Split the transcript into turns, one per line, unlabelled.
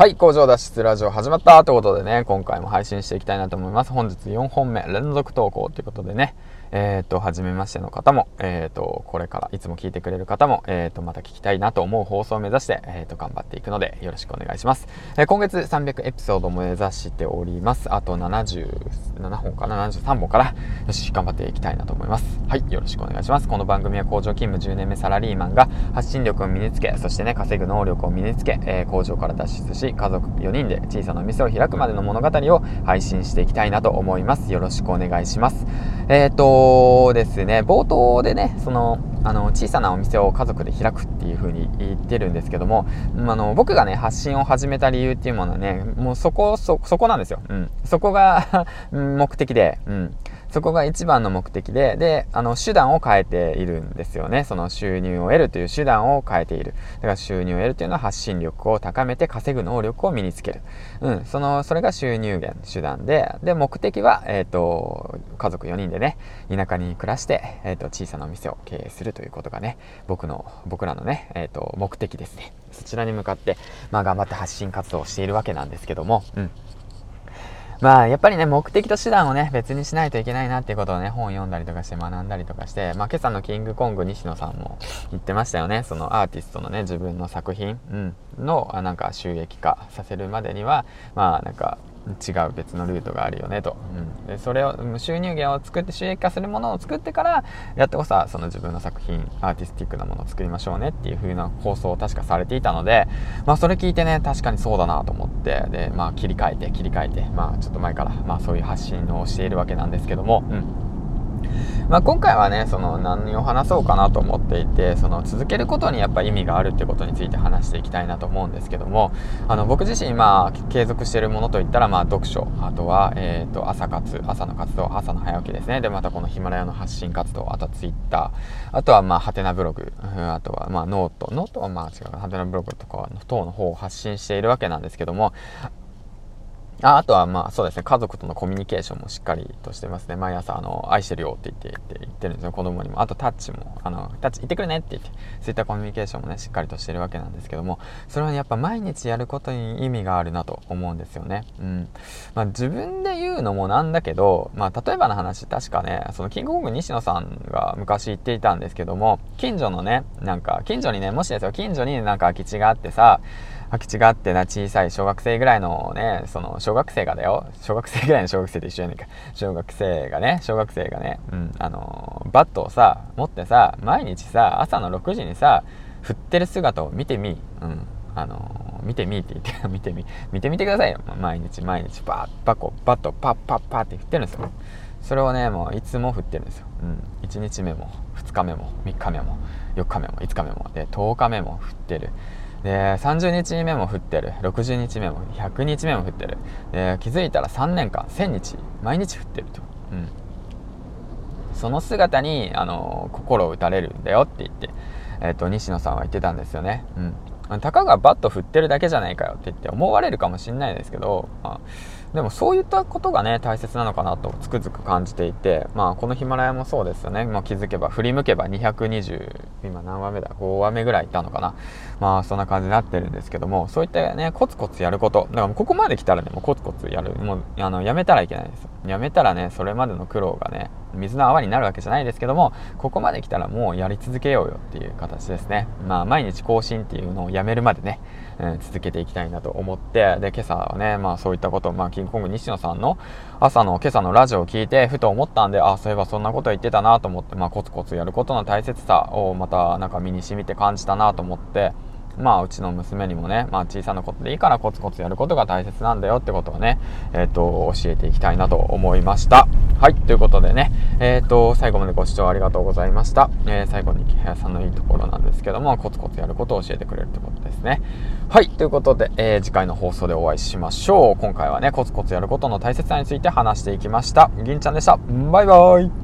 はい、工場脱出ラジオ始まったということでね、今回も配信していきたいなと思います。本日4本目連続投稿ということでね、えっ、ー、と、初めましての方も、えっ、ー、と、これからいつも聞いてくれる方も、えっ、ー、と、また聞きたいなと思う放送を目指して、えっ、と、頑張っていくので、よろしくお願いします。え今月300エピソードを目指しております。あと77本かな、73本から、よし、頑張っていきたいなと思います。はい、よろしくお願いします。この番組は工場勤務10年目サラリーマンが発信力を身につけ、そしてね、稼ぐ能力を身につけ、え工場から脱出し、家族4人で小さなお店を開くまでの物語を配信していきたいなと思います。よろしくお願いします。えっ、とですね冒頭でねそのあの小さなお店を家族で開くっていう風に言ってるんですけどもあの僕がね発信を始めた理由っていうものはねもうそこそそこなんですよ、うん、そこが 目的で、うん、そこが一番の目的で、で、あの、手段を変えているんですよね。その収入を得るという手段を変えている。だから収入を得るというのは発信力を高めて稼ぐ能力を身につける。うん、その、それが収入源、手段で、で、目的は、えっ、ー、と、家族4人でね、田舎に暮らして、えっ、ー、と、小さなお店を経営するということがね、僕の、僕らのね、えっ、ー、と、目的ですね。そちらに向かって、まあ、頑張って発信活動をしているわけなんですけども、うん。まあ、やっぱりね、目的と手段をね、別にしないといけないなっていうことをね、本読んだりとかして学んだりとかして、まあ、今朝のキングコング西野さんも言ってましたよね。そのアーティストのね、自分の作品、うん、の、なんか収益化させるまでには、まあ、なんか、違う別のルートがあるよねと、うん、でそれを収入源を作って収益化するものを作ってからやってこそその自分の作品アーティスティックなものを作りましょうねっていう風な構想を確かされていたので、まあ、それ聞いてね確かにそうだなと思ってで、まあ、切り替えて切り替えて、まあ、ちょっと前から、まあ、そういう発信をしているわけなんですけども、うん。まあ、今回はねその何を話そうかなと思っていてその続けることにやっぱ意味があるってことについて話していきたいなと思うんですけどもあの僕自身まあ継続しているものといったらまあ読書あとは、えー、と朝活朝の活動朝の早起きですね。でまたこのヒマラヤの発信活動あとはツイッターあとはまあハテナブログ、あとはまあ note note はまあ違うハテナブログとか等の方を発信しているわけなんですけどもああとはまあそうですね。家族とのコミュニケーションもしっかりとしてますね。毎朝あの愛してるよって言って言ってるんですよ。子供にも。あとタッチもあのタッチ行ってくるねって言ってそういったコミュニケーションもねしっかりとしてるわけなんですけども。それは、ね、やっぱ毎日やることに意味があるなと思うんですよね。うん。まあ自分で言うのもなんだけどまあ例えばの話確かねそのキングコング西野さんが昔言っていたんですけども近所のねなんか近所にねもしですよ近所になんか空き地があってさ空き地があってな、小さい小学生ぐらいのね、その、小学生がだよ、小学生ぐらいの小学生と一緒やねんか。小学生がね、小学生がね、うん、あのバットをさ、持ってさ、毎日さ、朝の6時にさ、振ってる姿を見てみ、うん、あの見てみって言って、見てみ、見てみてくださいよ。毎日毎日、バッ、バコ、バット、パッパッパッって振ってるんですよ。それをね、もういつも振ってるんですよ。うん。1日目も、2日目も、3日目も、4日目も、5日目も、で、10日目も振ってる。で30日目も降ってる。60日目も100日目も降ってる。で気づいたら3年間1000日毎日降ってると、うん、その姿にあの心を打たれるんだよって言って、えーと、西野さんは言ってたんですよね、うん、たかがバット振ってるだけじゃないかよって言って思われるかもしんないですけど、まあでもそういったことがね大切なのかなとつくづく感じていてまあこのヒマラヤもそうですよね、まあ、気づけば振り向けば220今何話目だ？5話目ぐらいいったのかな。まあそんな感じになってるんですけどもそういったねコツコツやること。だからここまで来たらねもうコツコツやる。もうあのやめたらいけないですよ。やめたらねそれまでの苦労がね水の泡になるわけじゃないですけどもここまで来たらもうやり続けようよっていう形ですね。まあ毎日更新っていうのをやめるまでね、うん、続けていきたいなと思ってで今朝はねまあそういったことまあキングコング西野さんの朝の今朝のラジオを聞いてふと思ったんであそういえばそんなこと言ってたなと思って、まあ、コツコツやることの大切さをまたなんか身に染みて感じたなと思ってまあ、うちの娘にもね、まあ、小さなことでいいからコツコツやることが大切なんだよってことをね、えっ、ー、と、教えていきたいなと思いました。はい、ということでね、えっ、ー、と、最後までご視聴ありがとうございました。えー、最後に木原さんのいいところなんですけども、コツコツやることを教えてくれるってことですね。はい、ということで、え次回の放送でお会いしましょう。今回はね、コツコツやることの大切さについて話していきました。銀ちゃんでした。バイバイ。